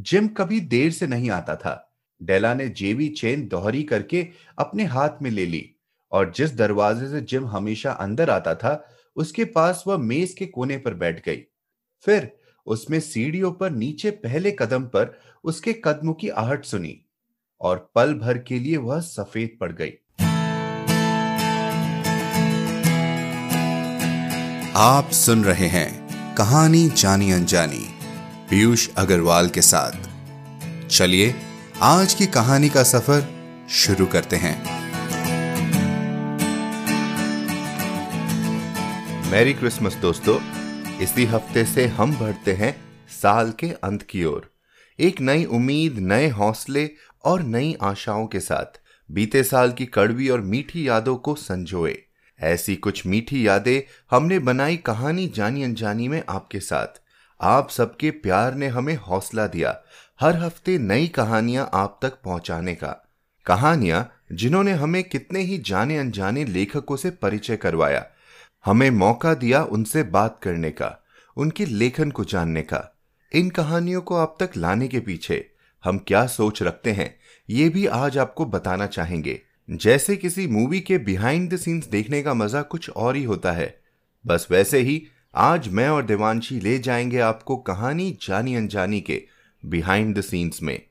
Gym कभी देर से नहीं आता था। डेला ने जेबी चेन दोहरी करके अपने हाथ में ले ली और जिस दरवाजे से जिम हमेशा अंदर आता था, उसके पास वह मेज के कोने पर बैठ गई। फिर उसमें सीढ़ियों पर नीचे पहले कदम पर उसके कदमों की आहट सुनी और पल भर के लिए वह सफ़ेद पड़ गई। आप सुन रहे हैं कहानी जानी अनजानी। पीयूष अग्रवाल के साथ। चलिए, आज की कहानी का सफ़र शुरू करते हैं। मैरी क्रिसमस दोस्तों, इसी हफ़्ते से हम बढ़ते हैं साल के अंत की ओर। एक नई उम्मीद, नए हौसले और नई आशाओं के साथ बीते साल की कड़वी और मीठी यादों को संजोए। ऐसी कुछ मीठी यादें हमने बनाई कहानी जानी अनजानी में आपके साथ। आप सबके प्यार ने हमें हौसला दिया, हर हफ़्ते नई कहानियाँ आप तक पहुँचाने का। कहानियाँ जिन्होंने हमें कितने ही जाने अनजाने लेखकों से परिचय करवाया, हमें मौका दिया उनसे बात करने का, उनके लेखन को जानने का। इन कहानियों को आप तक लाने के पीछे हम क्या सोच रखते हैं, ये भी आज आपको बताना चाहेंगे। जैसे किसी मूवी के बिहाइंड द सीन्स देखने का मज़ा कुछ और ही होता है। बस वैसे ही आज मैं और देवांशी ले जाएँगे आपको कहानी जानी अनजानी के बिहाइंड द सीन्स में।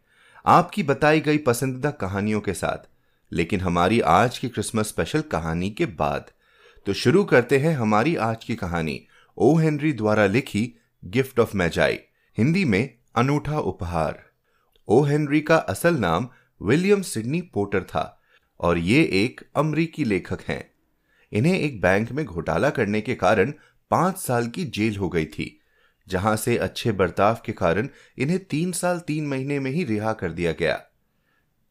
आपकी बताई गई पसंदीदा कहानियों के साथ। लेकिन हमारी आज की क्रिसमस स्पेशल कहानी के बाद। तो शुरू करते हैं हमारी आज की कहानी। ओ हेनरी द्वारा लिखी गिफ्ट ऑफ़ मैजाई हिंदी में अनूठा उपहार। ओ हेनरी का असल नाम विलियम सिडनी पोटर था और ये एक अमरीकी लेखक हैं। इन्हें एक बैंक में घोटाला करने के कारण पाँच साल की जेल हो गई थी, जहाँ से अच्छे बर्ताव के कारण इन्हें तीन साल तीन महीने में ही रिहा कर दिया गया।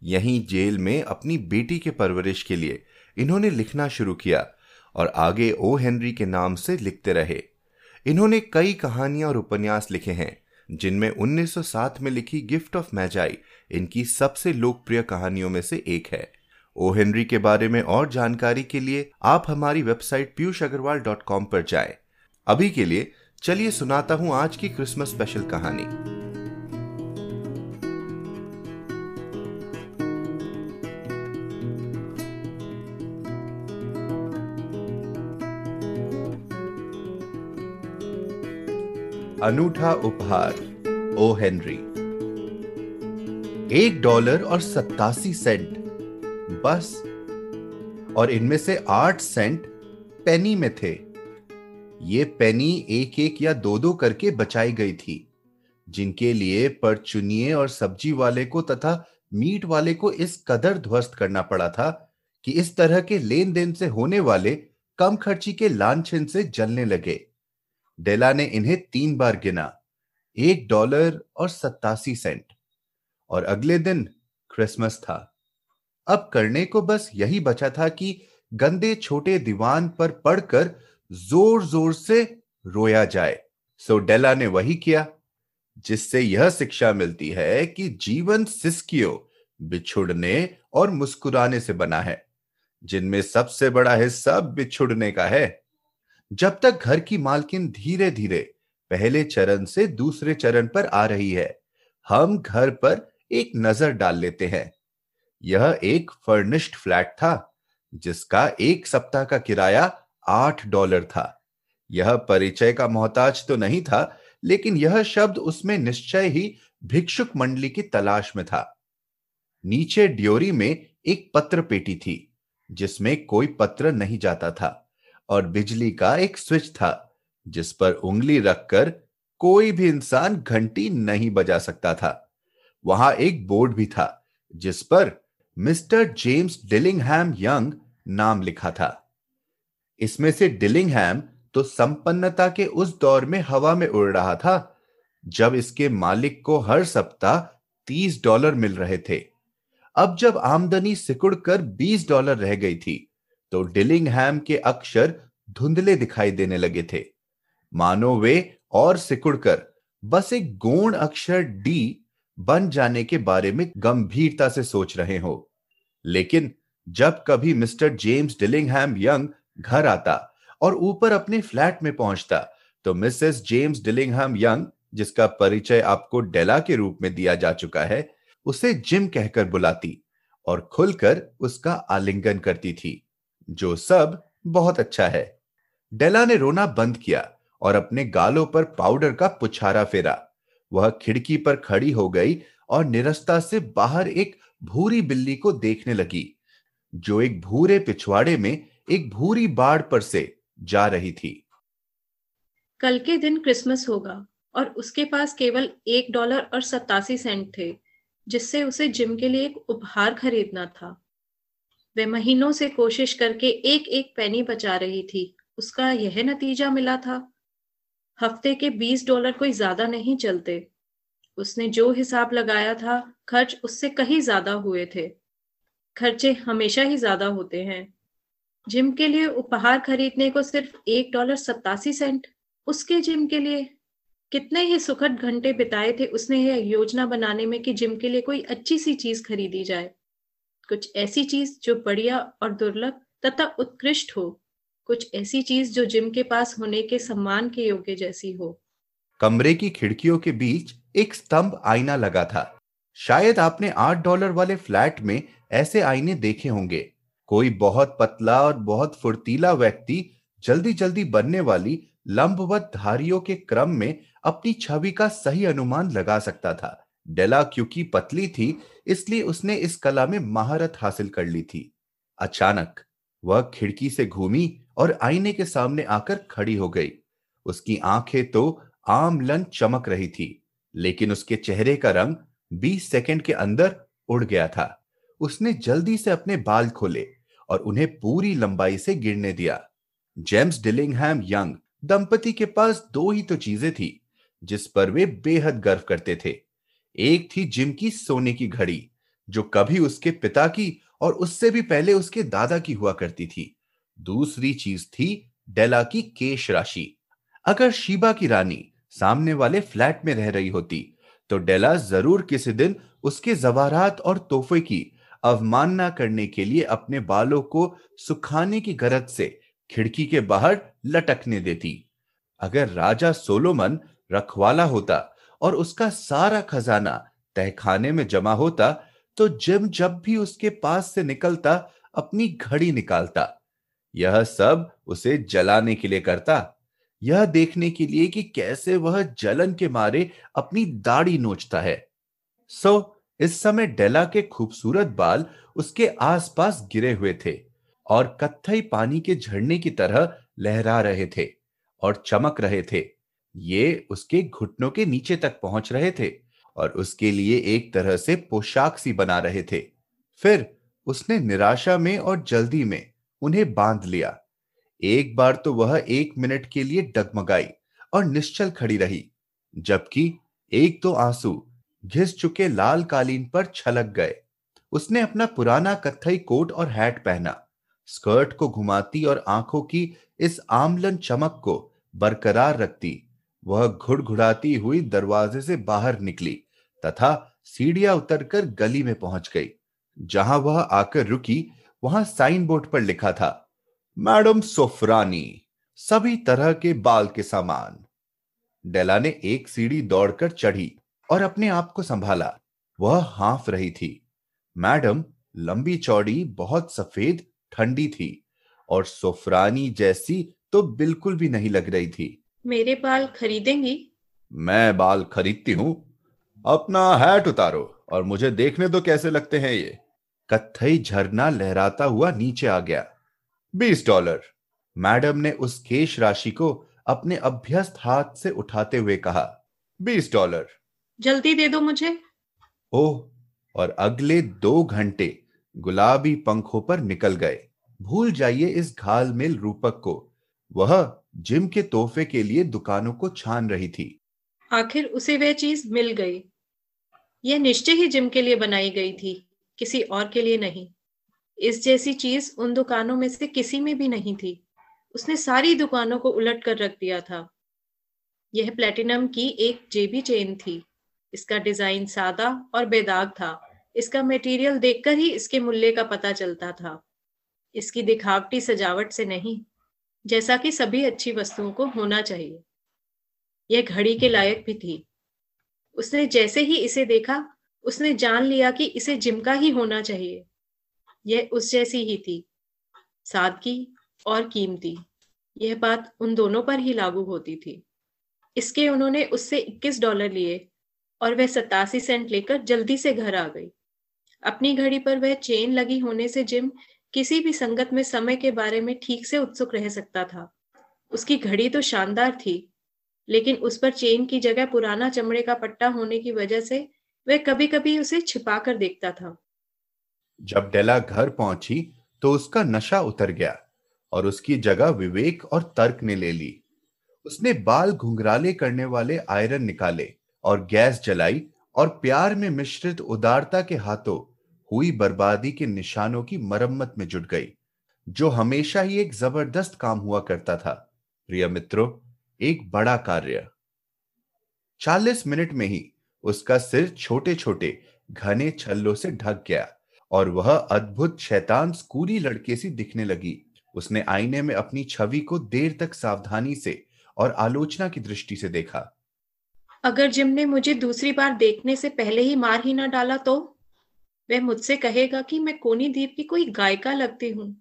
यहीं जेल में अपनी बेटी के परवरिश के लिए इन्होंने लिखना शुरू किया और आगे ओ. हेनरी के नाम से लिखते रहे। इन्होंने कई कहानियाँ और उपन्यास लिखे हैं, जिनमें 1907 में लिखी गिफ्ट ऑफ़ मैजाई इनकी सबसे लोकप्रिय कहानियों में से एक है। ओ. हेनरी के बारे में और जानकारी के लिए आप हमारी website Piyush Agarwal dot com पर जाए। अभी के लिए चलिए सुनाता हूँ आज की क्रिसमस स्पेशल कहानी। अनूठा उपहार, ओ हेनरी। एक डॉलर और सत्तासी सेंट, बस। और इनमें से आठ सेंट पेनी में थे। ये पेनी एक एक या दो दो करके बचाई गई थी, जिनके लिए परचुनिए और सब्ज़ी वाले को तथा मीट वाले को इस कदर ध्वस्त करना पड़ा था कि इस तरह के लेन देन से होने वाले कम खर्ची के लाछन से जलने लगे। डेला ने इन्हें तीन बार गिना, एक डॉलर और सत्तासी सेंट, और अगले दिन क्रिसमस था। अब करने को बस यही बचा था कि गंदे छोटे दीवान पर पड़कर ज़ोर ज़ोर से रोया जाए। सो डेला ने वही किया, जिससे यह शिक्षा मिलती है कि जीवन सिस्कियों, बिछुड़ने और मुस्कुराने से बना है, जिनमें सबसे बड़ा हिस्सा बिछुड़ने का है। जब तक घर की मालकिन धीरे धीरे पहले चरण से दूसरे चरण पर आ रही है, हम घर पर एक नज़र डाल लेते हैं। यह एक फर्निश्ड फ्लैट था, जिसका एक सप्ताह का किराया आठ डॉलर था। यह परिचय का मोहताज तो नहीं था, लेकिन यह शब्द उसमें निश्चय ही भिक्षुक मंडली की तलाश में था। नीचे ड्योरी में एक पत्र पेटी थी, जिसमें कोई पत्र नहीं जाता था, और बिजली का एक स्विच था, जिस पर उंगली रखकर कोई भी इंसान घंटी नहीं बजा सकता था। वहाँ एक बोर्ड भी था, जिस पर मिस्टर जेम्स डिलिंगहैम यंग नाम लिखा था। इसमें से डिलिंगहैम तो संपन्नता के उस दौर में हवा में उड़ रहा था, जब इसके मालिक को हर सप्ताह तीस डॉलर मिल रहे थे। अब जब आमदनी सिकुड़ कर बीस डॉलर रह गई थी तो डिलिंगहैम के अक्षर धुंधले दिखाई देने लगे थे। मानो वे और सिकुड़कर बस एक गौण अक्षर डी बन जाने के बारे में गंभीरता से सोच रहे हो। लेकिन जब कभी मिस्टर जेम्स डिलिंगहैम यंग घर आता और ऊपर अपने फ्लैट में पहुँचता तो मिसेस जेम्स डिलिंगहैम यंग, जिसका परिचय आपको डेला के रूप में दिया जा चुका है, उसे जिम कहकर बुलाती और खुलकर उसका आलिंगन करती थी, जो सब बहुत अच्छा है। डेला ने रोना बंद किया और अपने गालों पर पाउडर का पुछारा फेरा। वह खिड़की पर खड़ी हो गई और निरस्ता से बाहर एक भूरी बिल्ली को देखने लगी, जो एक भूरे पिछवाड़े में एक भूरी बाढ़ पर से जा रही थी। कल के दिन क्रिसमस होगा और उसके पास केवल एक डॉलर और सतासी सेंट थे, जिससे उसे जिम के लिए एक उपहार खरीदना था। वह महीनों से कोशिश करके एक एक पैनी बचा रही थी, उसका यह नतीजा मिला था। हफ़्ते के बीस डॉलर कोई ज़्यादा नहीं चलते। उसने जो हिसाब लगाया था, खर्च उससे कहीं ज़्यादा हुए थे। खर्चे हमेशा ही ज़्यादा होते हैं। जिम के लिए उपहार खरीदने को सिर्फ़ एक डॉलर सत्तासी सेंट उसके जिम के लिए कितने ही सुखद घंटे बिताए थे, उसने यह योजना बनाने में कि जिम के लिए कोई अच्छी सी चीज़ खरीदी जाए। कुछ ऐसी चीज़ जो बढ़िया और दुर्लभ तथा उत्कृष्ट हो। कुछ ऐसी चीज़ जो जिम के पास होने के सम्मान के योग्य जैसी हो। कमरे की खिड़कियों के बीच एक स्तंभ आईना लगा था। शायद आपने आठ डॉलर वाले फ्लैट में ऐसे आईने देखे होंगे। कोई बहुत पतला और बहुत फुर्तीला व्यक्ति जल्दी जल्दी बनने वाली लंबवत धारियों के क्रम में अपनी छवि का सही अनुमान लगा सकता था। डेला क्योंकि पतली थी, इसलिए उसने इस कला में महारत हासिल कर ली थी। अचानक वह खिड़की से घूमी और आईने के सामने आकर खड़ी हो गई। उसकी आँखें तो आमलन चमक रही थी, लेकिन उसके चेहरे का रंग 20 सेकंड के अंदर उड़ गया था। उसने जल्दी से अपने बाल खोले और उन्हें पूरी लंबाई से गिरने दिया। जेम्स डिलिंगहैम यंग दंपति के पास दो ही तो चीज़ें थी, जिस पर वे बेहद गर्व करते थे। एक थी जिम की सोने की घड़ी, जो कभी उसके पिता की और उससे भी पहले उसके दादा की हुआ करती थी। दूसरी चीज़ थी डेला की केश राशि। अगर शीबा की रानी सामने वाले फ्लैट में रह रही होती तो डेला ज़रूर किसी दिन उसके जवारात और तोहफे की अवमानना करने के लिए अपने बालों को सुखाने की गरज से खिड़की के बाहर लटकने देती। अगर राजा सोलोमन रखवाला होता और उसका सारा खजाना तहखाने में जमा होता तो जिम जब भी उसके पास से निकलता, अपनी घड़ी निकालता। यह सब उसे जलाने के लिए करता। यह देखने के लिए कि कैसे वह जलन के मारे अपनी दाढ़ी नोचता है। सो इस समय डेला के खूबसूरत बाल उसके आसपास गिरे हुए थे और कत्थई पानी के झरने की तरह लहरा रहे थे और चमक रहे थे। ये उसके घुटनों के नीचे तक पहुँच रहे थे और उसके लिए एक तरह से पोशाक सी बना रहे थे। फिर उसने निराशा में और जल्दी में उन्हें बाँध लिया। एक बार तो वह एक मिनट के लिए डगमगाई और निश्चल खड़ी रही, जबकि एक तो आँसू घिस चुके लाल कालीन पर छलक गए। उसने अपना पुराना कत्थई कोट और हैट पहना। स्कर्ट को घुमाती और आँखों की इस आमलन चमक को बरकरार रखती, वह घुड़घुड़ाती हुई दरवाजे से बाहर निकली, तथा सीढ़ियाँ उतरकर गली में पहुँच गई। जहाँ वह आकर रुकी, वहाँ साइन बोर्ड पर लिखा था, मैडम सोफरानी, सभी तरह के बाल के सामान। डेला ने एक सीढ़ी दौड़कर चढ़ी। और अपने आप को संभाला। वह हाफ़ रही थी। मैडम लंबी चौड़ी बहुत सफ़ेद ठंडी थी और सोफरानी जैसी तो बिल्कुल भी नहीं लग रही थी। मेरे बाल खरीदेंगी? मैं बाल खरीदती हूँ। अपना हैट उतारो और मुझे देखने दो कैसे लगते हैं ये। कत्थई झरना लहराता हुआ नीचे आ गया। बीस डॉलर। मैडम ने उस केश राशि को अपने अभ्यस्त हाथ से उठाते हुए कहा। बीस डॉलर। जल्दी दे दो मुझे। ओह और अगले दो घंटे गुलाबी पंखों पर निकल गए। भूल जाइए इस घाल मिल रूपक को। वह जिम के तोहफे के लिए दुकानों को छान रही थी। आखिर उसे वह चीज़ मिल गई। यह निश्चय ही जिम के लिए बनाई गई थी किसी और के लिए नहीं। इस जैसी चीज़ उन दुकानों में से किसी में भी नहीं थी। उसने सारी दुकानों को उलट कर रख दिया था। यह प्लेटिनम की एक जेबी चेन थी। इसका डिज़ाइन सादा और बेदाग था। इसका मटेरियल देखकर ही इसके मूल्य का पता चलता था। इसकी दिखावटी सजावट से नहीं, जैसा कि सभी अच्छी वस्तुओं को होना चाहिए। यह घड़ी के लायक भी थी। उसने जैसे ही इसे देखा, उसने जान लिया कि इसे जिम का ही होना चाहिए। यह उस जैसी ही थी सादगी और कीमती। यह बात उन दोनों पर ही लागू होती थी। इसके उन्होंने उससे 21 डॉलर लिए और वह सतासी सेंट लेकर जल्दी से घर आ गई। अपनी घड़ी पर वह चेन लगी होने से जिम किसी भी संगत में समय के बारे में ठीक से उत्सुक रह सकता था। उसकी घड़ी तो शानदार थी, लेकिन उस पर चेन की जगह पुराना चमड़े का पट्टा होने की वजह से वह कभी कभी उसे छिपा कर देखता था। जब डेला घर पहुँची तो उसका नशा उतर गया और उसकी जगह विवेक और तर्क ने ले ली। उसने बाल घुंघराले करने वाले आयरन निकाले और गैस जलाई और प्यार में मिश्रित उदारता के हाथों हुई बर्बादी के निशानों की मरम्मत में जुट गई, जो हमेशा ही एक ज़बरदस्त काम हुआ करता था। प्रिय मित्रों, एक बड़ा कार्य। चालीस मिनट में ही उसका सिर छोटे छोटे घने छल्लों से ढक गया और वह अद्भुत शैतान स्कूली लड़के सी दिखने लगी। उसने आईने में अपनी छवि को देर तक सावधानी से और आलोचना की दृष्टि से देखा। अगर जिम ने मुझे दूसरी बार देखने से पहले ही मार ही ना डाला तो? वह मुझसे कहेगा कि मैं कोनी द्वीप की कोई गायिका लगती हूँ,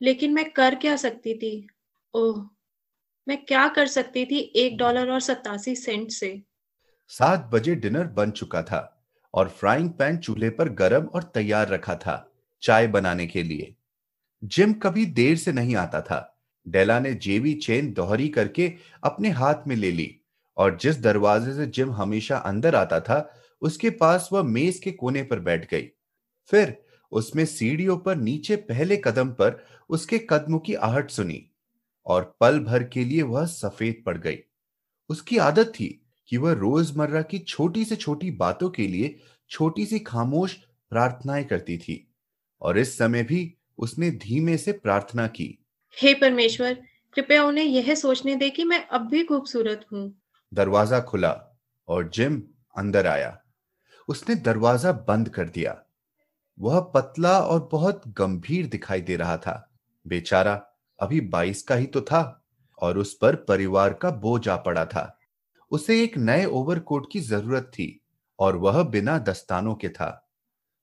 लेकिन मैं कर क्या सकती थी? ओह, मैं क्या कर सकती थी एक डॉलर और सतासी सेंट से? सात बजे डिनर बन चुका था और फ्राइंग पैन चूल्हे पर गर्म और तैयार रखा था चाय बनाने के लिए। जिम कभी देर से नहीं आता था। डेला ने जेबी चेन दोहरी करके अपने हाथ में ले ली। और जिस दरवाजे से जिम हमेशा अंदर आता था, उसके पास वह मेज के कोने पर बैठ गई। फिर उसमें सीढ़ियों पर नीचे पहले कदम पर उसके कदमों की आहट सुनी और पल भर के लिए वह सफ़ेद पड़ गई। उसकी आदत थी कि वह रोज़मर्रा की छोटी से छोटी बातों के लिए छोटी सी खामोश प्रार्थनाएँ करती थी और इस समय भी उसने धीमे से प्रार्थना की। हे परमेश्वर, कृपया उन्हें यह सोचने दे कि मैं अब भी खूबसूरत हूँ। दरवाज़ा खुला और जिम अंदर आया। उसने दरवाज़ा बंद कर दिया। वह पतला और बहुत गंभीर दिखाई दे रहा था। बेचारा अभी बाईस का ही तो था और उस पर परिवार का बोझ आ पड़ा था। उसे एक नए ओवरकोट की ज़रूरत थी और वह बिना दस्तानों के था।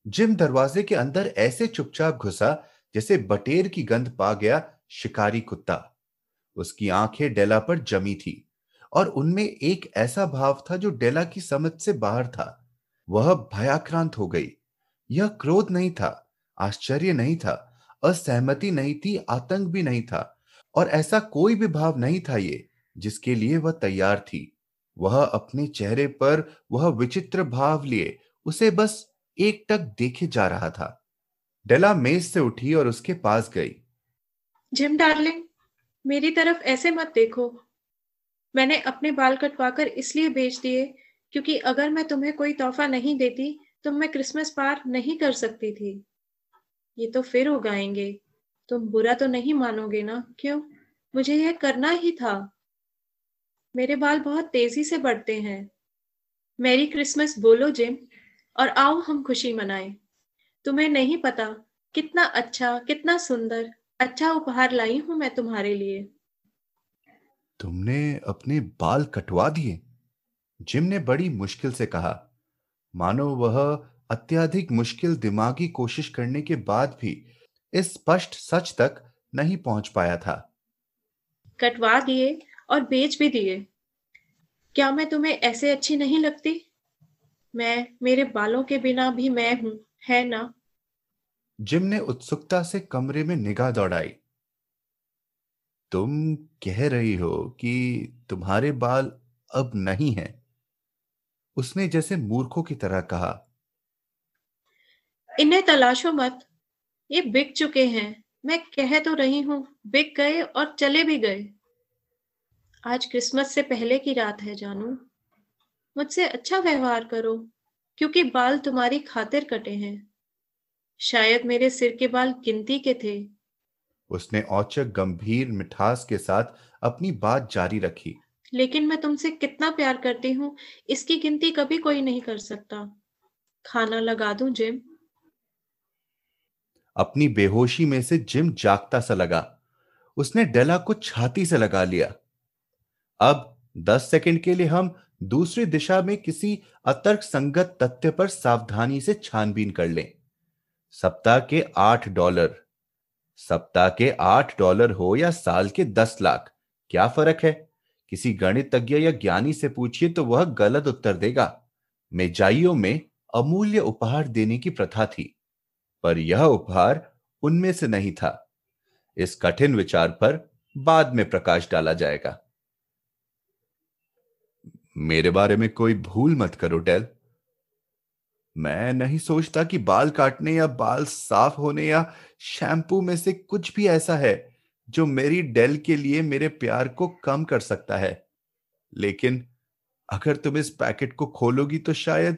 जिम दरवाजे के अंदर ऐसे चुपचाप घुसा जैसे बटेर की गंध पा गया शिकारी कुत्ता। उसकी आँखें डेला पर जमी थी। और उनमें एक ऐसा भाव था जो डेला की समझ से बाहर था। वह भयाक्रांत हो गई। यह क्रोध नहीं था, आश्चर्य नहीं था, असहमति नहीं थी, आतंक भी नहीं था, और ऐसा कोई भी भाव नहीं था ये जिसके लिए वह तैयार थी। वह अपने चेहरे पर वह विचित्र भाव लिए, उसे बस एक टक देखे जा रहा था। डेला मेज से उठी और उसके पास गई। जिम डार्लिंग, मेरी तरफ़ ऐसे मत देखो। मैंने अपने बाल कटवाकर इसलिए बेच दिए क्योंकि अगर मैं तुम्हें कोई तोहफा नहीं देती तो मैं क्रिसमस पार नहीं कर सकती थी। ये तो फिर उगाएँगे। तुम बुरा तो नहीं मानोगे ना? क्यों? मुझे यह करना ही था। मेरे बाल बहुत तेज़ी से बढ़ते हैं। मेरी क्रिसमस बोलो जिम, और आओ हम खुशी मनाएँ। तुम्हें नहीं पता कितना अच्छा कितना सुंदर अच्छा उपहार लाई हूँ मैं तुम्हारे लिए। तुमने अपने बाल कटवा दिए। जिम ने बड़ी मुश्किल से कहा। मानो वह अत्यधिक मुश्किल दिमागी कोशिश करने के बाद भी इस स्पष्ट सच तक नहीं पहुँच पाया था। कटवा दिए और बेच भी दिए। क्या मैं तुम्हें ऐसे अच्छी नहीं लगती? मैं मेरे बालों के बिना भी मैं हूँ है ना? जिम ने उत्सुकता से कमरे में निगाह दौड़ाई। तुम कह रही हो कि तुम्हारे बाल अब नहीं हैं। उसने जैसे मूर्खों की तरह कहा। इन्हें तलाशो मत। ये बिक चुके हैं। मैं कह तो रही हूँ, बिक गए और चले भी गए। आज क्रिसमस से पहले की रात है जानू। मुझसे अच्छा व्यवहार करो, क्योंकि बाल तुम्हारी खातिर कटे हैं। शायद मेरे सिर के बाल गिनती के थे। उसने औचक गंभीर मिठास के साथ अपनी बात जारी रखी। लेकिन मैं तुमसे कितना प्यार करती हूँ इसकी गिनती कभी कोई नहीं कर सकता। खाना लगा दूँ जिम? अपनी बेहोशी में से जिम जागता सा लगा। उसने डेला को छाती से लगा लिया। अब दस सेकंड के लिए हम दूसरी दिशा में किसी अतर्क संगत तथ्य पर सावधानी से छानबीन कर लें। सप्ताह के आठ डॉलर। सप्ताह के आठ डॉलर हो या साल के दस लाख। क्या फ़र्क है? किसी गणितज्ञ या ज्ञानी से पूछिए तो वह गलत उत्तर देगा। मेजाइयों में अमूल्य उपहार देने की प्रथा थी, पर यह उपहार उनमें से नहीं था। इस कठिन विचार पर बाद में प्रकाश डाला जाएगा। मेरे बारे में कोई भूल मत करो, डेल। मैं नहीं सोचता कि बाल काटने या बाल साफ़ होने या शैम्पू में से कुछ भी ऐसा है जो मेरी डेल के लिए मेरे प्यार को कम कर सकता है। लेकिन अगर तुम इस पैकेट को खोलोगी तो शायद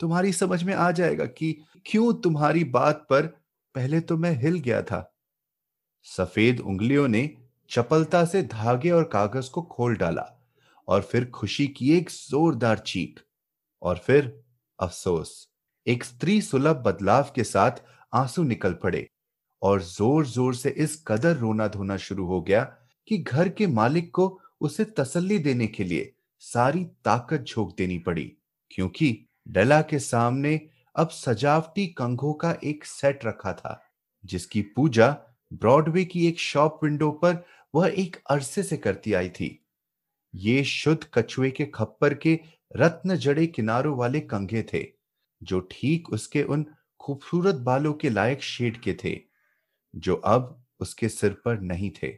तुम्हारी समझ में आ जाएगा कि क्यों तुम्हारी बात पर पहले तो मैं हिल गया था। सफ़ेद उंगलियों ने चपलता से धागे और कागज़ को खोल डाला और फिर खुशी की एक जोरदार चीख और फिर, अफसोस, एक स्त्री सुलभ बदलाव के साथ आँसू निकल पड़े। और ज़ोर ज़ोर से इस कदर रोना धोना शुरू हो गया कि घर के मालिक को उसे तसल्ली देने के लिए सारी ताकत झोंक देनी पड़ी, क्योंकि डला के सामने अब सजावटी कंघों का एक सेट रखा था, जिसकी पूजा ब्रॉडवे की एक शॉप विंडो पर वह एक अरसे से करती आई थी। ये शुद्ध कछुए के खप्पर के रत्न जड़े किनारों वाले कंघे थे, जो ठीक उसके उन खूबसूरत बालों के लायक शेड के थे। जो अब उसके सिर पर नहीं थे।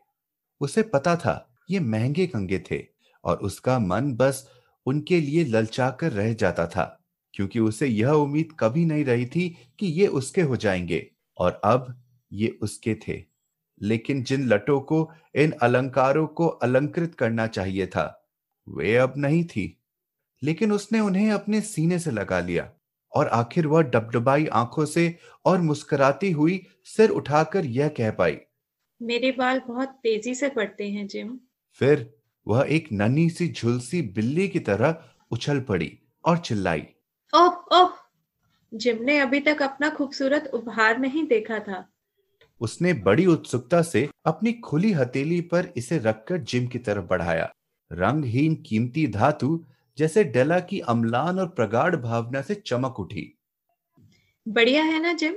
उसे पता था ये महँगे कंगे थे और उसका मन बस उनके लिए ललचाकर रह जाता था, क्योंकि उसे यह उम्मीद कभी नहीं रही थी कि ये उसके हो जाएँगे और अब ये उसके थे। लेकिन जिन लटों को, इन अलंकारों को अलंकृत करना चाहिए था, वे अब नहीं थी। लेकिन उसने उन्हें अपने सीने से लगा लिया। और आखिर वह डबडबाई आँखों से और मुस्कुराती हुई सिर उठाकर यह कह पाई मेरे बाल बहुत तेज़ी से पड़ते हैं जिम। फिर वह एक नन्ही सी झुलसी बिल्ली की तरह उछल पड़ी और चिल्लाई। ओह ओह! जिम ने अभी तक अपना खूबसूरत उपहार नहीं देखा था। उसने बड़ी उत्सुकता से अपनी खुली हथेली पर इसे रखकर जिम की तरफ़ बढ़ाया। रंगहीन कीमती धातु जैसे डेला की अम्लान और प्रगाढ़ भावना से चमक उठी। बढ़िया है ना जिम?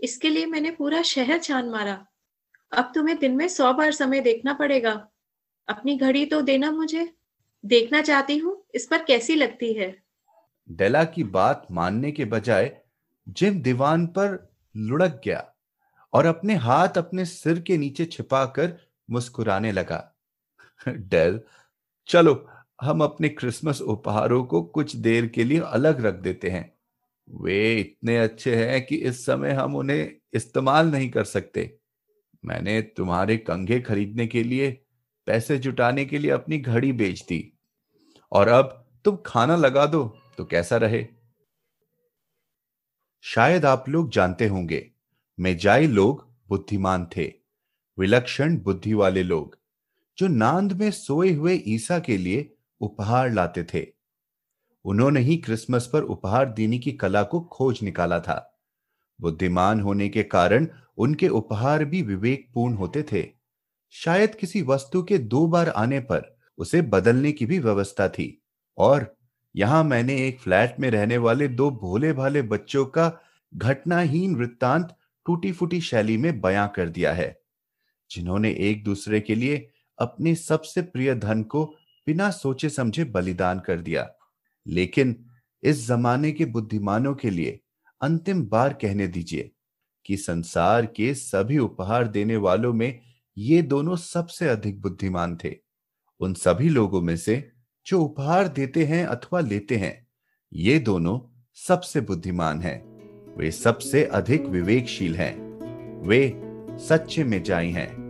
इसके लिए मैंने पूरा शहर छान मारा। अब तुम्हें दिन में सौ बार समय देखना पड़ेगा। अपनी घड़ी तो देना मुझे। देखना चाहती हूँ इस पर कैसी लगती है? डेला की बात मानने के बजाय जिम दीवान पर लुढ़क गया और अपने हाथ अपने सिर के नीचे छिपाकर मुस्कुराने लगा। डेल चलो हम अपने क्रिसमस उपहारों को कुछ देर के लिए अलग रख देते हैं। वे इतने अच्छे हैं कि इस समय हम उन्हें इस्तेमाल नहीं कर सकते। मैंने तुम्हारे कंघे खरीदने के लिए, पैसे जुटाने के लिए अपनी घड़ी बेच दी। और अब तुम खाना लगा दो तो कैसा रहे? शायद आप लोग जानते होंगे, मेजाई लोग बुद्धिमान थे, विलक्षण बुद्धि वाले लोग, जो नांद में सोए हुए ईसा के लिए उपहार लाते थे। उन्होंने ही क्रिसमस पर उपहार देने की कला को खोज निकाला था। बुद्धिमान होने के कारण उनके उपहार भी विवेकपूर्ण होते थे। शायद किसी वस्तु के दो बार आने पर उसे बदलने की भी व्यवस्था थी। और यहाँ मैंने एक फ्लैट में रहने वाले दो भोले भाले बच्चों का घटनाहीन वृत्तांत टूटी फूटी शैली में बयां कर दिया है, जिन्होंने एक दूसरे के लिए अपने सबसे प्रिय धन को बिना सोचे समझे बलिदान कर दिया। लेकिन इस जमाने के बुद्धिमानों के लिए अंतिम बार कहने दीजिए कि संसार के सभी उपहार देने वालों में ये दोनों सबसे अधिक बुद्धिमान थे। उन सभी लोगों में से जो उपहार देते हैं अथवा लेते हैं, ये दोनों सबसे बुद्धिमान हैं। वे सबसे अधिक विवेकशील हैं। वे सच्चे में जाई हैं।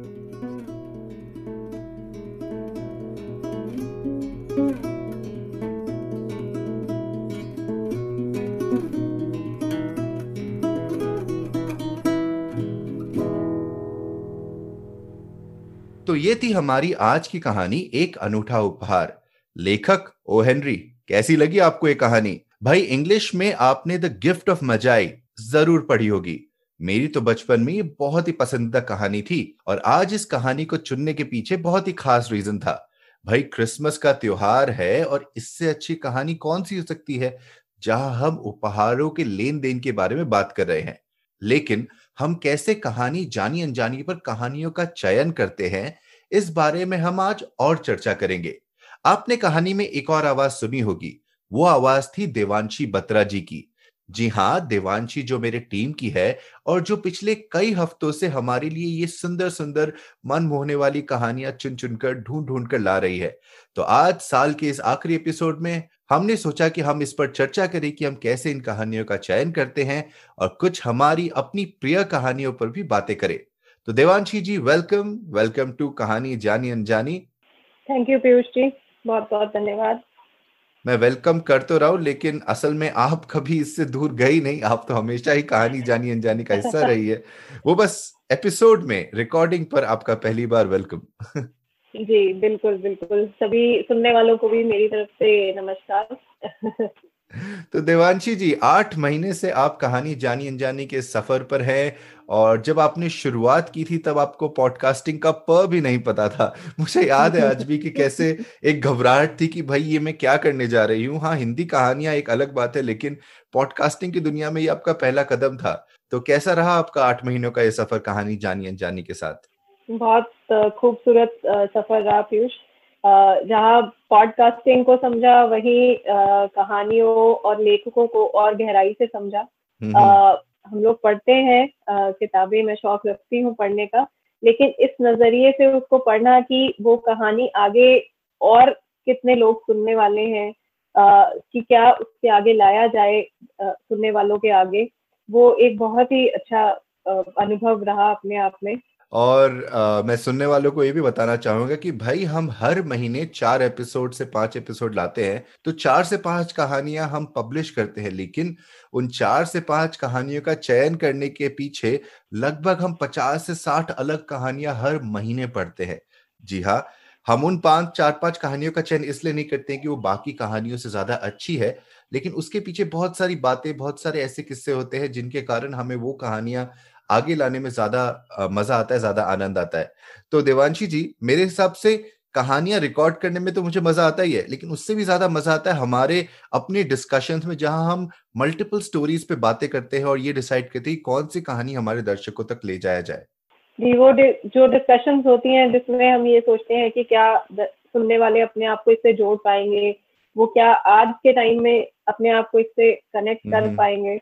ये थी हमारी आज की कहानी, एक अनूठा उपहार। लेखक ओ. हेनरी, कैसी लगी आपको ये कहानी? भाई, इंग्लिश में आपने द गिफ्ट ऑफ़ मजाई ज़रूर पढ़ी होगी। मेरी तो बचपन में ये बहुत ही पसंदीदा कहानी थी और आज इस कहानी को चुनने के पीछे बहुत ही खास रीजन था। भाई, क्रिसमस का त्योहार है और इससे अच्छी कहानी कौन सी हो सकती है, जहाँ हम उपहारों के लेन देन के बारे में बात कर रहे हैं। लेकिन हम कैसे कहानी जानी अनजानी पर कहानियों का चयन करते हैं इस बारे में हम आज और चर्चा करेंगे। आपने कहानी में एक और आवाज़ सुनी होगी, वो आवाज़ थी देवांशी बत्रा जी की। जी हाँ देवांशी जो मेरे टीम की है और जो पिछले कई हफ्तों से हमारे लिए ये सुंदर सुंदर मन मोहने वाली कहानियाँ चुन, चुनकर, ढूंढ ढूंढ कर ला रही है। तो आज साल के इस आखिरी एपिसोड में हमने सोचा कि हम इस पर चर्चा करें कि हम कैसे इन कहानियों का चयन करते हैं और कुछ हमारी अपनी प्रिय कहानियों पर भी बातें करें। तो Devanshi ji welcome welcome to Kahani Jaani Anjaani. Thank you Piyush ji. बहुत बहुत धन्यवाद। मैं वेलकम कर तो रहा हूँ लेकिन असल में आप कभी इससे दूर गई नहीं। आप तो हमेशा ही कहानी जानी अनजानी का हिस्सा रही है। वो बस एपिसोड में रिकॉर्डिंग पर आपका पहली बार वेलकम जी बिल्कुल बिल्कुल। सभी सुनने वालों को भी मेरी तरफ़ से नमस्कार। तो देवांशी जी आठ महीने से आप कहानी जानी अनजानी के सफ़र पर हैं। और जब आपने शुरुआत की थी तब आपको पॉडकास्टिंग का प भी नहीं पता था। मुझे याद है आज भी कि कैसे एक घबराहट थी कि भाई ये मैं क्या करने जा रही हूँ? हाँ हिंदी कहानियाँ एक अलग बात है लेकिन पॉडकास्टिंग की दुनिया में ये आपका पहला कदम था। तो कैसा रहा आपका आठ महीनों का ये सफ़र कहानी जानी अनजानी के साथ? बहुत खूबसूरत सफ़र रहा पीयूष। जहाँ पॉडकास्टिंग को समझा वही कहानियों और लेखकों को और गहराई से समझा। हम्म, हम्म। हम लोग पढ़ते हैं किताबें, मैं शौक रखती हूँ पढ़ने का, लेकिन इस नज़रिए से उसको पढ़ना कि वो कहानी आगे और कितने लोग सुनने वाले हैं कि क्या उसके आगे लाया जाए सुनने वालों के आगे, वो एक बहुत ही अच्छा अनुभव रहा अपने आप में। और आ, मैं सुनने वालों को ये भी बताना चाहूँगा कि भाई हम हर महीने चार एपिसोड से पाँच एपिसोड लाते हैं तो चार से पाँच कहानियाँ हम पब्लिश करते हैं लेकिन उन चार से पाँच कहानियों का चयन करने के पीछे लगभग हम पचास से साठ अलग कहानियाँ हर महीने पढ़ते हैं। जी हाँ हम उन पाँच चार पाँच कहानियों का चयन इसलिए नहीं करते हैं कि वो बाकी कहानियों से ज़्यादा अच्छी है लेकिन उसके पीछे बहुत सारी बातें बहुत सारे ऐसे किस्से होते हैं जिनके कारण हमें वो कहानियाँ आगे लाने में ज़्यादा मज़ा आता है ज़्यादा आनंद आता है तो देवांशी जी मेरे हिसाब से कहानियाँ रिकॉर्ड करने में तो मुझे मज़ा आता ही है लेकिन उससे भी ज़्यादा मज़ा आता है हमारे अपने डिस्कशंस में जहाँ हम मल्टीपल स्टोरीज पे बातें करते हैं और ये डिसाइड करते हैं कौन सी कहानी हमारे दर्शकों तक ले जाया जाए जी वो जो डिस्कशंस होती हैं जिसमें हम ये सोचते हैं कि क्या सुनने वाले अपने आप को इससे जोड़ पाएँगे वो क्या आज के टाइम में अपने आप को इससे कनेक्ट कर हम्म। पाएँगे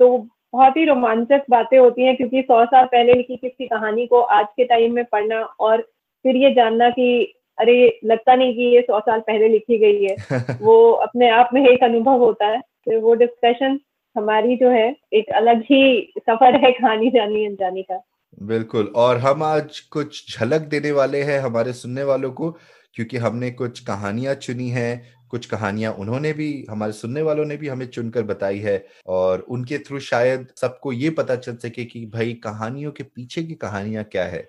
तो बहुत ही रोमांचक बातें होती हैं क्योंकि सौ साल पहले लिखी किसी कहानी को आज के टाइम में पढ़ना और फिर ये जानना कि अरे लगता नहीं कि ये सौ साल पहले लिखी गई है। वो अपने आप में एक अनुभव होता है। तो वो डिस्कशन हमारी जो है एक अलग ही सफ़र है कहानी जानी अनजानी का। बिल्कुल और हम आज कुछ झलक देने वाले हैं हमारे सुनने वालों को क्योंकि हमने कुछ कहानियाँ चुनी हैं कुछ कहानियाँ उन्होंने भी, हमारे सुनने वालों ने भी हमें चुनकर बताई है और उनके थ्रू शायद सबको ये पता चल सके कि भाई कहानियों के पीछे की कहानियाँ क्या है।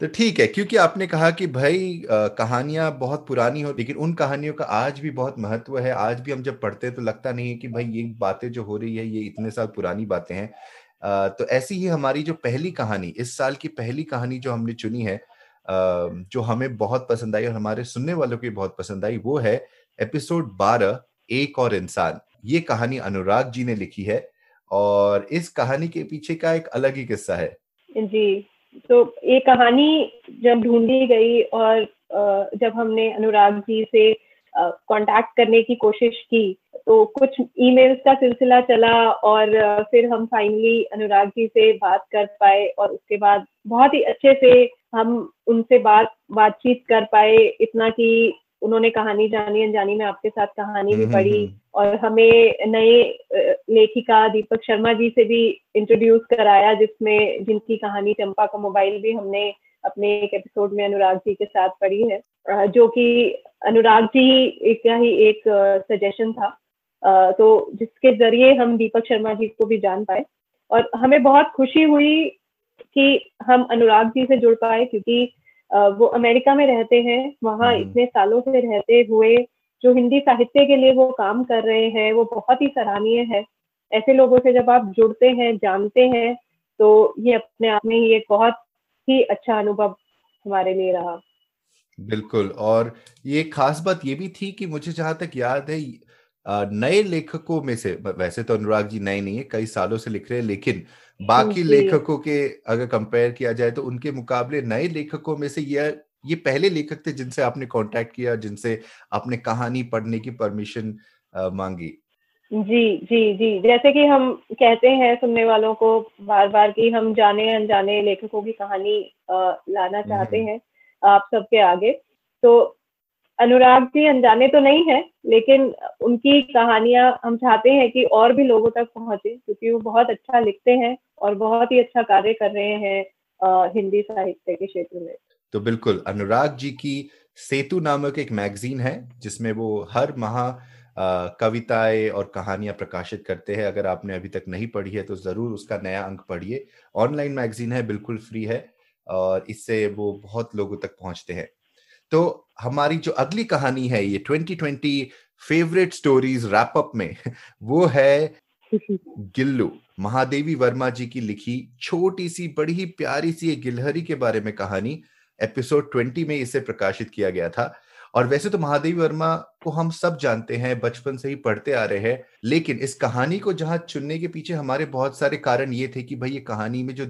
तो ठीक है, क्योंकि आपने कहा कि भाई कहानियाँ बहुत पुरानी हो, लेकिन उन कहानियों का आज भी बहुत महत्व है। आज भी हम जब पढ़ते हैं तो लगता नहीं है कि भाई ये बातें जो हो रही है, ये इतने साल पुरानी बातें हैं। तो ऐसी ही हमारी जो पहली कहानी, इस साल की पहली कहानी जो हमने चुनी है जो हमें बहुत पसंद आई और हमारे सुनने वालों की बहुत पसंद आई, वो है एपिसोड 12 एक और इंसान। ये कहानी अनुराग जी ने लिखी है और इस कहानी के पीछे का एक अलग ही किस्सा है। जी तो ये कहानी जब ढूंढी गई और जब हमने अनुराग जी से कांटेक्ट करने की कोशिश की तो कुछ ईमेल्स का सिलसिला चला और फिर हम फाइनली अनुराग जी से बात कर पाए और उसके बाद बहुत ही अच्छे से हम उनसे बात, बातचीत कर पाए। इतना कि उन्होंने कहानी जानी अनजानी में आपके साथ कहानी भी हम्म, पढ़ी हम्म, हम्म। और हमें नए लेखिका दीपक शर्मा जी से भी इंट्रोड्यूस कराया जिसमें जिनकी कहानी चंपा का मोबाइल भी हमने अपने एक एपिसोड में अनुराग जी के साथ पढ़ी है जो कि अनुराग जी का ही एक सजेशन था तो जिसके ज़रिए हम दीपक शर्मा जी को भी जान पाए और हमें बहुत खुशी हुई कि हम अनुराग जी से जुड़ पाए क्योंकि वो अमेरिका में रहते हैं वहाँ हम्म। इतने सालों से रहते हुए जो हिंदी साहित्य के लिए वो काम कर रहे हैं वो बहुत ही सराहनीय है ऐसे लोगों से जब आप जुड़ते हैं जानते हैं तो ये अपने आप में ही एक बहुत ही अच्छा अनुभव हमारे लिए रहा बिल्कुल और ये खास बात ये भी थी कि मुझे जहाँ तक याद है नए लेखकों में से वैसे तो अनुराग जी नए नहीं है कई सालों से लिख रहे हैं लेकिन बाकी लेखकों के अगर कंपेयर किया जाए तो उनके मुकाबले नए लेखकों में से यह ये पहले लेखक थे जिनसे आपने कांटेक्ट किया जिनसे आपने कहानी पढ़ने की परमिशन मांगी। जी जी जी। जैसे कि हम कहते हैं सुनने वालों को बार बार कि हम जाने अनजाने लेखकों की कहानी लाना चाहते हम्म। हैं आप सबके आगे। तो अनुराग जी, अनजाने तो नहीं है, लेकिन उनकी कहानियाँ हम चाहते हैं कि और भी लोगों तक पहुँचे, क्योंकि वो बहुत अच्छा लिखते हैं और बहुत ही अच्छा कार्य कर रहे हैं हिंदी साहित्य के क्षेत्र में। तो बिल्कुल, अनुराग जी की सेतु नामक एक मैगजीन है, जिसमें वो हर माह कविताएँ और कहानियाँ प्रकाशित करते हैं। अगर आपने अभी तक नहीं पढ़ी है तो ज़रूर उसका नया अंक पढ़िए। ऑनलाइन मैगजीन है, बिल्कुल फ्री है, और इससे वो बहुत लोगों तक पहुँचते हैं। तो हमारी जो अगली कहानी है ये 2020 फेवरेट स्टोरीज रैप अप में, वो है गिल्लू। महादेवी वर्मा जी की लिखी छोटी सी, बड़ी ही प्यारी सी गिलहरी के बारे में कहानी एपिसोड 20 में इसे प्रकाशित किया गया था। और वैसे तो महादेवी वर्मा को हम सब जानते हैं, बचपन से ही पढ़ते आ रहे हैं, लेकिन इस कहानी को जहाँ चुनने के पीछे हमारे बहुत सारे कारण ये थे कि भाई ये कहानी में जो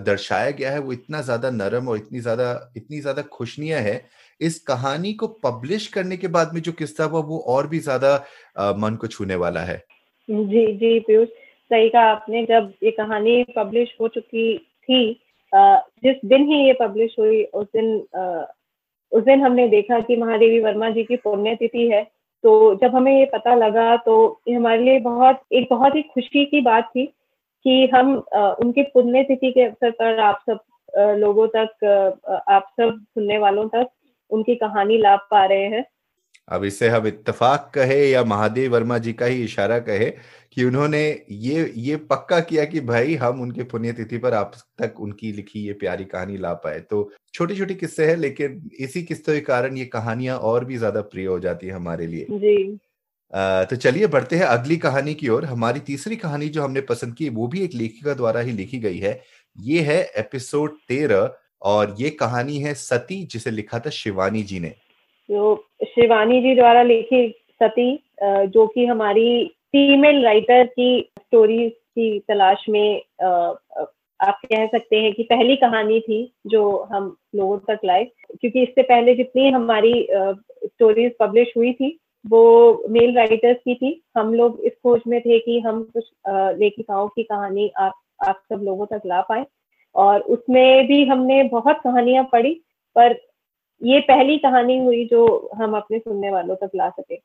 दर्शाया गया है वो इतना ज़्यादा नरम और इतनी ज़्यादा इतनी ज़्यादा खुशनिया है इस कहानी को पब्लिश करने के बाद में जो किस्सा हुआ, वो और भी ज़्यादा मन को छूने वाला है। जी जी, पीयूष, सही कहा आपने। जब ये कहानी पब्लिश हो चुकी थी जिस दिन ही ये पब्लिश हुई, उस दिन उस दिन हमने देखा कि महादेवी वर्मा जी की पुण्यतिथि है। तो जब हमें ये पता लगा तो हमारे लिए बहुत, एक बहुत ही खुशी की बात थी कि हम उनकी पुण्यतिथि के अवसर पर आप सब लोगों तक आप सब सुनने वालों तक उनकी कहानी ला पा रहे हैं। अब इसे हम इत्तेफाक कहे या महादेव वर्मा जी का ही इशारा कहे कि उन्होंने ये ये पक्का किया कि भाई हम उनके पुण्यतिथि पर आप तक उनकी लिखी ये प्यारी कहानी ला पाए। तो छोटी छोटी किस्से हैं लेकिन इसी किस्सों के कारण ये कहानियाँ और भी ज़्यादा प्रिय हो जाती है हमारे लिए। जी। आ, तो चलिए बढ़ते हैं अगली कहानी की ओर। हमारी तीसरी कहानी जो हमने पसंद की वो भी एक लेखिका द्वारा ही लिखी गई है। ये है एपिसोड तेरह और ये कहानी है सती, जिसे लिखा था शिवानी जी ने। तो शिवानी जी द्वारा लिखी सती जो कि हमारी फीमेल राइटर की स्टोरीज की तलाश में आप कह सकते हैं कि पहली कहानी थी जो हम लोगों तक लाए। क्योंकि इससे पहले जितनी हमारी स्टोरीज पब्लिश हुई थी, वो मेल राइटर्स की थी। हम लोग इस खोज में थे कि हम कुछ लेखिकाओं की कहानी आप आप सब लोगों तक ला पाए। और उसमें भी हमने बहुत कहानियाँ पढ़ी, पर ये पहली कहानी हुई जो हम अपने सुनने वालों तक ला सके।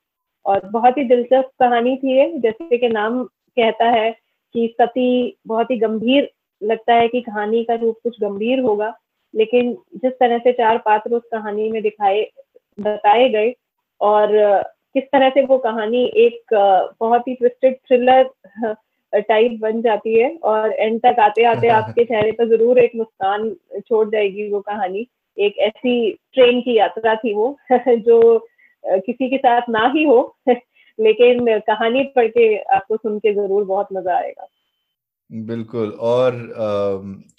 और बहुत ही दिलचस्प कहानी थी ये, जैसे कि नाम कहता है कि सती बहुत ही गंभीर, लगता है कि कहानी का रूप कुछ गंभीर होगा, लेकिन जिस तरह से चार पात्र उस कहानी में दिखाए, बताए गए और किस तरह से वो कहानी एक बहुत ही ट्विस्टेड थ्रिलर टाइप बन जाती है और एंड तक आते आते आपके चेहरे पर ज़रूर एक मुस्कान छोड़ जाएगी वो कहानी। एक ऐसी ट्रेन की यात्रा थी वो जो किसी के साथ ना ही हो लेकिन कहानी पढ़ के आपको सुन के ज़रूर बहुत मज़ा आएगा। बिल्कुल और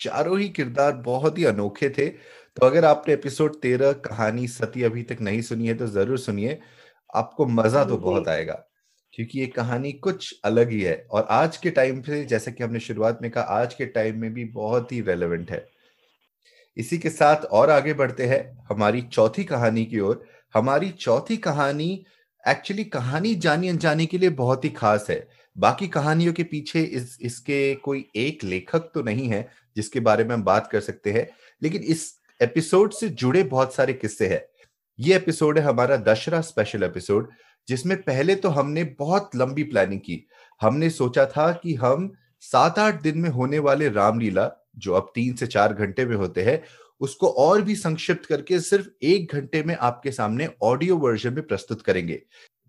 चारों ही किरदार बहुत ही अनोखे थे। तो अगर आपने एपिसोड तेरह कहानी सती अभी तक नहीं सुनी है तो ज़रूर सुनिए। आपको मज़ा तो बहुत आएगा। क्योंकि ये कहानी कुछ अलग ही है। और आज के टाइम पे, जैसे कि हमने शुरुआत में कहा, आज के टाइम में भी बहुत ही रेलेवेंट है। इसी के साथ और आगे बढ़ते हैं हमारी चौथी कहानी की ओर। हमारी चौथी कहानी एक्चुअली कहानी जानी अनजाने के लिए बहुत ही खास है। बाकी कहानियों के पीछे इस, इसके कोई एक लेखक तो नहीं है, जिसके बारे में हम बात कर सकते हैं। लेकिन इस एपिसोड से जुड़े बहुत सारे किस्से हैं। ये एपिसोड है हमारा दशरा स्पेशल एपिसोड जिसमें पहले तो हमने बहुत लंबी प्लानिंग की। हमने सोचा था कि हम सात आठ दिन में होने वाले रामलीला, जो अब तीन से चार घंटे में होते हैं, उसको और भी संक्षिप्त करके सिर्फ़ एक घंटे में आपके सामने ऑडियो वर्जन में प्रस्तुत करेंगे।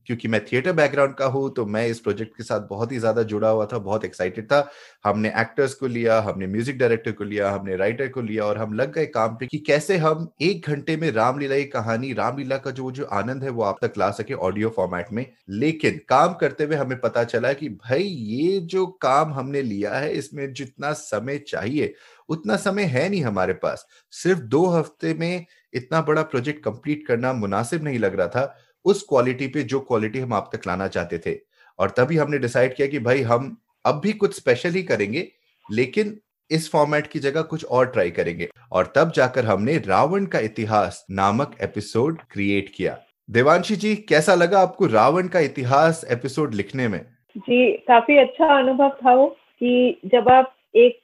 क्योंकि मैं थिएटर बैकग्राउंड का हूँ तो मैं इस प्रोजेक्ट के साथ बहुत ही ज़्यादा जुड़ा हुआ था, बहुत एक्साइटेड था। हमने एक्टर्स को लिया, हमने म्यूज़िक डायरेक्टर को लिया, हमने राइटर को लिया और हम लग गए काम पे कि कैसे हम एक घंटे में रामलीला की कहानी, रामलीला का जो जो आनंद है वो आप तक ला सके ऑडियो फॉर्मेट में। लेकिन काम करते हुए हमें पता चला कि भाई, ये जो काम हमने लिया है, इसमें जितना समय चाहिए, उतना समय है नहीं हमारे पास। सिर्फ़ दो हफ़्ते में इतना बड़ा प्रोजेक्ट कंप्लीट करना मुनासिब नहीं लग रहा था। उस क्वालिटी पे जो क्वालिटी हम आप तक लाना चाहते थे। और तभी हमने डिसाइड किया कि भाई हम अब भी कुछ स्पेशल ही करेंगे, लेकिन इस फॉर्मेट की जगह कुछ और ट्राई करेंगे। और तब जाकर हमने रावण का इतिहास नामक एपिसोड क्रिएट किया। देवांशी जी, कैसा लगा आपको रावण का इतिहास एपिसोड लिखने में? जी, काफ़ी अच्छा अनुभव था वो कि जब आप एक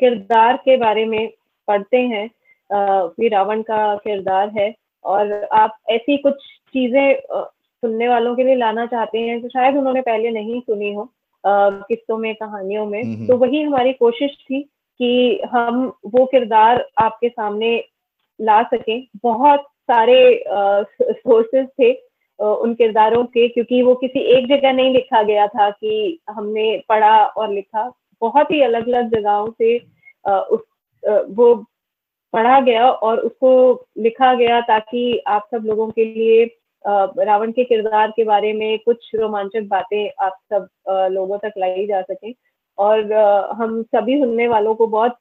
किरदार के बारे में पढ़ते हैं रावण का किरदार है और आप ऐसी कुछ चीज़ें सुनने वालों के लिए लाना चाहते हैं जो शायद उन्होंने पहले नहीं सुनी हो किस्तों में कहानियों में। तो वही हमारी कोशिश थी कि हम वो किरदार आपके सामने ला सकें। बहुत सारे सोर्सेस थे उन किरदारों के क्योंकि वो किसी एक जगह नहीं लिखा गया था कि हमने पढ़ा और लिखा। बहुत ही अलग अलग जगहों से उस वो पढ़ा गया और उसको लिखा गया ताकि आप सब लोगों के लिए रावण के किरदार के बारे में कुछ रोमांचक बातें आप सब लोगों तक लाई जा सके। और हम सभी सुनने वालों को बहुत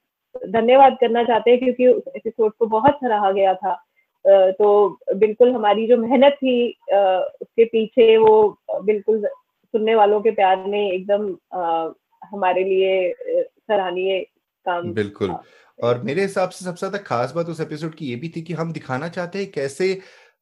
धन्यवाद करना चाहते हैं क्योंकि उस एपिसोड को बहुत सराहा गया था। तो बिल्कुल हमारी जो मेहनत थी उसके पीछे वो बिल्कुल सुनने वालों के प्यार ने एकदम हमारे लिए सराहनीय काम बिल्कुल। और मेरे हिसाब से सबसे ज़्यादा खास बात उस एपिसोड की ये भी थी कि हम दिखाना चाहते हैं कैसे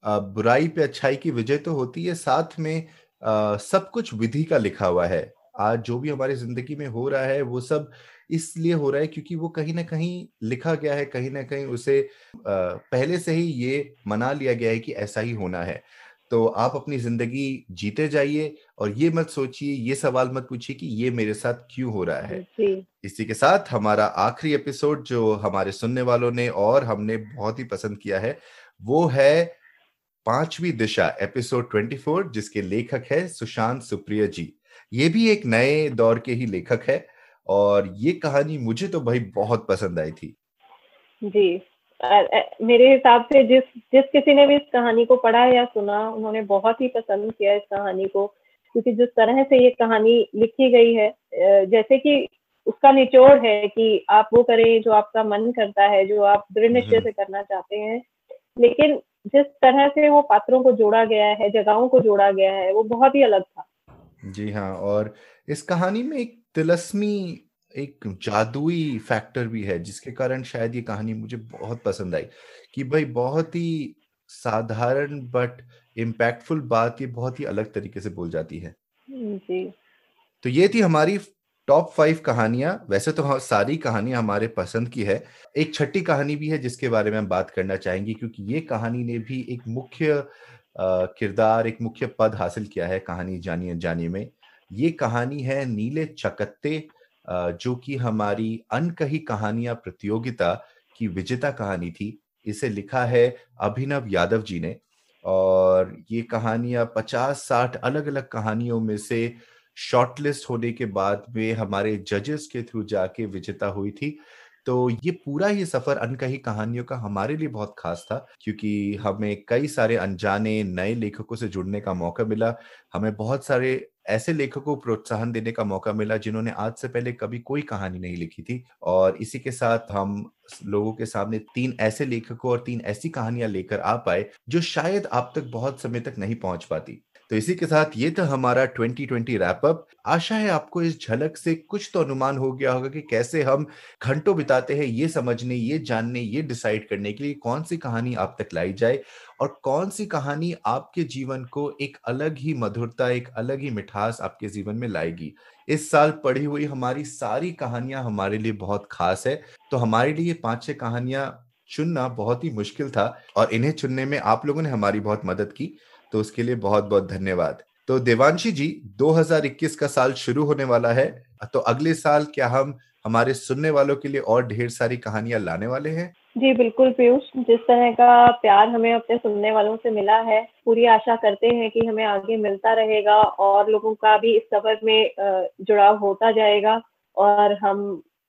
बुराई पे अच्छाई की विजय तो होती है साथ में आ, सब कुछ विधि का लिखा हुआ है। आज जो भी हमारी ज़िंदगी में हो रहा है वो सब इसलिए हो रहा है क्योंकि वो कहीं ना कहीं लिखा गया है कहीं ना कहीं उसे पहले से ही ये मना लिया गया है कि ऐसा ही होना है। तो आप अपनी ज़िंदगी जीते जाइए और ये मत सोचिए ये सवाल मत पूछिए कि ये मेरे साथ क्यों हो रहा है। इसी के साथ हमारा आखिरी एपिसोड जो हमारे सुनने वालों ने और हमने बहुत ही पसंद किया है वो है पांचवी दिशा एपिसोड 24 जिसके लेखक है सुशांत सुप्रिया जी। ये भी एक नए दौर के ही लेखक है और ये कहानी मुझे तो भाई बहुत पसंद आई थी। जी। मेरे हिसाब से जिस जिस किसी ने भी इस कहानी को पढ़ा या सुना उन्होंने बहुत ही पसंद किया इस कहानी को क्योंकि जिस तरह से ये कहानी लिखी गई है जैसे कि उसका निचोड़ है कि आप वो करें जो आपका मन करता है जो आप दृढ़ निश्चय हम्म। से करना चाहते हैं। लेकिन जिस तरह से वो पात्रों को जोड़ा गया है जगहों को जोड़ा गया है वो बहुत ही अलग था। जी हाँ और इस कहानी में एक तिलस्मी एक जादुई फैक्टर भी है जिसके कारण शायद ये कहानी मुझे बहुत पसंद आई कि भाई बहुत ही साधारण बट इम्पैक्टफुल बात ये बहुत ही अलग तरीके से बोल जाती है। जी। तो ये थी हमारी टॉप फाइव कहानियाँ, वैसे तो सारी कहानियाँ हमारे पसंद की है। एक छठी कहानी भी है, जिसके बारे में हम बात करना चाहेंगे, क्योंकि ये कहानी ने भी एक मुख्य किरदार, एक मुख्य पद हासिल किया है कहानी जानिए जानिए में। ये कहानी है नीले चकत्ते जो कि हमारी अनकही कहानियाँ प्रतियोगिता की विजेता कहानी थी। इसे लिखा है अभिनव यादव जी ने। और ये कहानियाँ पचास साठ अलग अलग कहानियों में से शॉर्टलिस्ट होने के बाद में हमारे जजेस के थ्रू जाके विजेता हुई थी। तो ये पूरा ही सफ़र अनकही कहानियों का हमारे लिए बहुत खास था, क्योंकि हमें कई सारे अनजाने नए लेखकों से जुड़ने का मौका मिला। हमें बहुत सारे ऐसे लेखकों को प्रोत्साहन देने का मौका मिला जिन्होंने आज से पहले कभी कोई कहानी नहीं लिखी थी। और इसी के साथ हम लोगों के सामने तीन ऐसे लेखकों और तीन ऐसी कहानियाँ लेकर आ पाए जो शायद आप तक बहुत समय तक नहीं पहुँच पाती। तो इसी के साथ ये था हमारा 2020 रैप अप आशा है आपको इस झलक से कुछ तो अनुमान हो गया होगा कि कैसे हम घंटों बिताते हैं ये समझने, ये जानने, ये डिसाइड करने के लिए कौन सी कहानी आप तक लाई जाए और कौन सी कहानी आपके जीवन को एक अलग ही मधुरता, एक अलग ही मिठास आपके जीवन में लाएगी। इस साल पढ़ी हुई हमारी सारी कहानियाँ हमारे लिए बहुत खास है। तो हमारे लिए पाँच छह कहानियाँ चुनना बहुत ही मुश्किल था और इन्हें चुनने में आप लोगों ने हमारी बहुत मदद की तो उसके लिए बहुत बहुत धन्यवाद। तो देवांशी जी 2021 का साल शुरू होने वाला है तो अगले साल क्या हम हमारे सुनने वालों के लिए और ढेर सारी कहानियाँ लाने वाले हैं? जी, बिल्कुल पीयूष, जिस तरह का प्यार हमें अपने सुनने वालों से मिला है, पूरी आशा करते हैं कि हमें आगे मिलता रहेगा और लोगों का भी इस सफ़र में जुड़ाव होता जाएगा और हम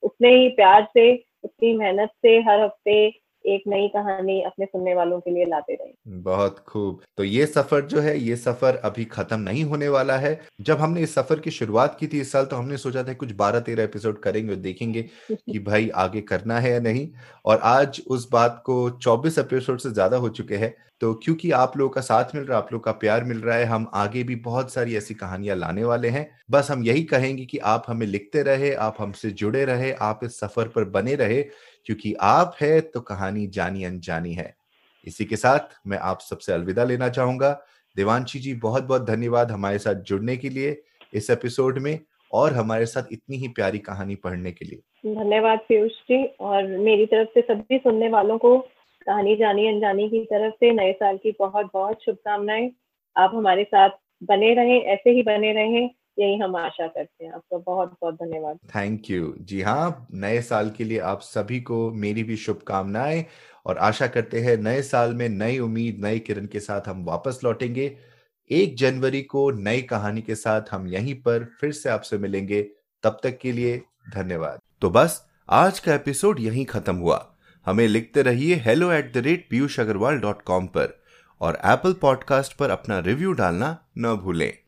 उतने ही प्यार से, उतनी मेहनत से हर हफ़्ते एक नई कहानी अपने सुनने वालों के लिए लाते रहे। बहुत खूब। तो ये सफ़र जो है ये सफ़र अभी खत्म नहीं होने वाला है। जब हमने इस सफ़र की शुरुआत की थी इस साल तो हमने सोचा था कुछ बारह तेरह एपिसोड करेंगे और देखेंगे कि भाई आगे करना है या नहीं। और आज उस बात को चौबीस एपिसोड से ज़्यादा हो चुके हैं। तो क्योंकि आप लोगों का साथ मिल रहा है आप लोगों का प्यार मिल रहा है हम आगे भी बहुत सारी ऐसी कहानियाँ लाने वाले हैं। बस हम यही कहेंगे कि आप हमें लिखते रहे आप हमसे जुड़े रहे आप इस सफ़र पर बने रहे। क्योंकि आप है तो कहानी जानी अनजानी है। इसी के साथ मैं आप सबसे अलविदा लेना चाहूँगा। देवांशी जी बहुत बहुत धन्यवाद हमारे साथ जुड़ने के लिए इस एपिसोड में और हमारे साथ इतनी ही प्यारी कहानी पढ़ने के लिए। धन्यवाद पीयूष जी, और मेरी तरफ़ से सभी सुनने वालों को कहानी जानी अनजानी की तरफ़ से नए साल की बहुत बहुत शुभकामनाएँ। आप हमारे साथ बने रहें, ऐसे ही बने रहें। यही हम आशा करते हैं। आपका बहुत बहुत धन्यवाद। थैंक यू जी हाँ नए साल के लिए आप सभी को मेरी भी शुभकामनाएँ और आशा करते हैं नए साल में नई उम्मीद नई किरण के साथ हम वापस लौटेंगे। एक जनवरी को नई कहानी के साथ हम यहीं पर फिर से आपसे मिलेंगे। तब तक के लिए धन्यवाद। तो बस, आज का एपिसोड यहीं खत्म हुआ। हमें लिखते रहिए hello at the rate Piyush Agarwal dot com पर और एप्पल पॉडकास्ट पर अपना रिव्यू डालना न भूलें।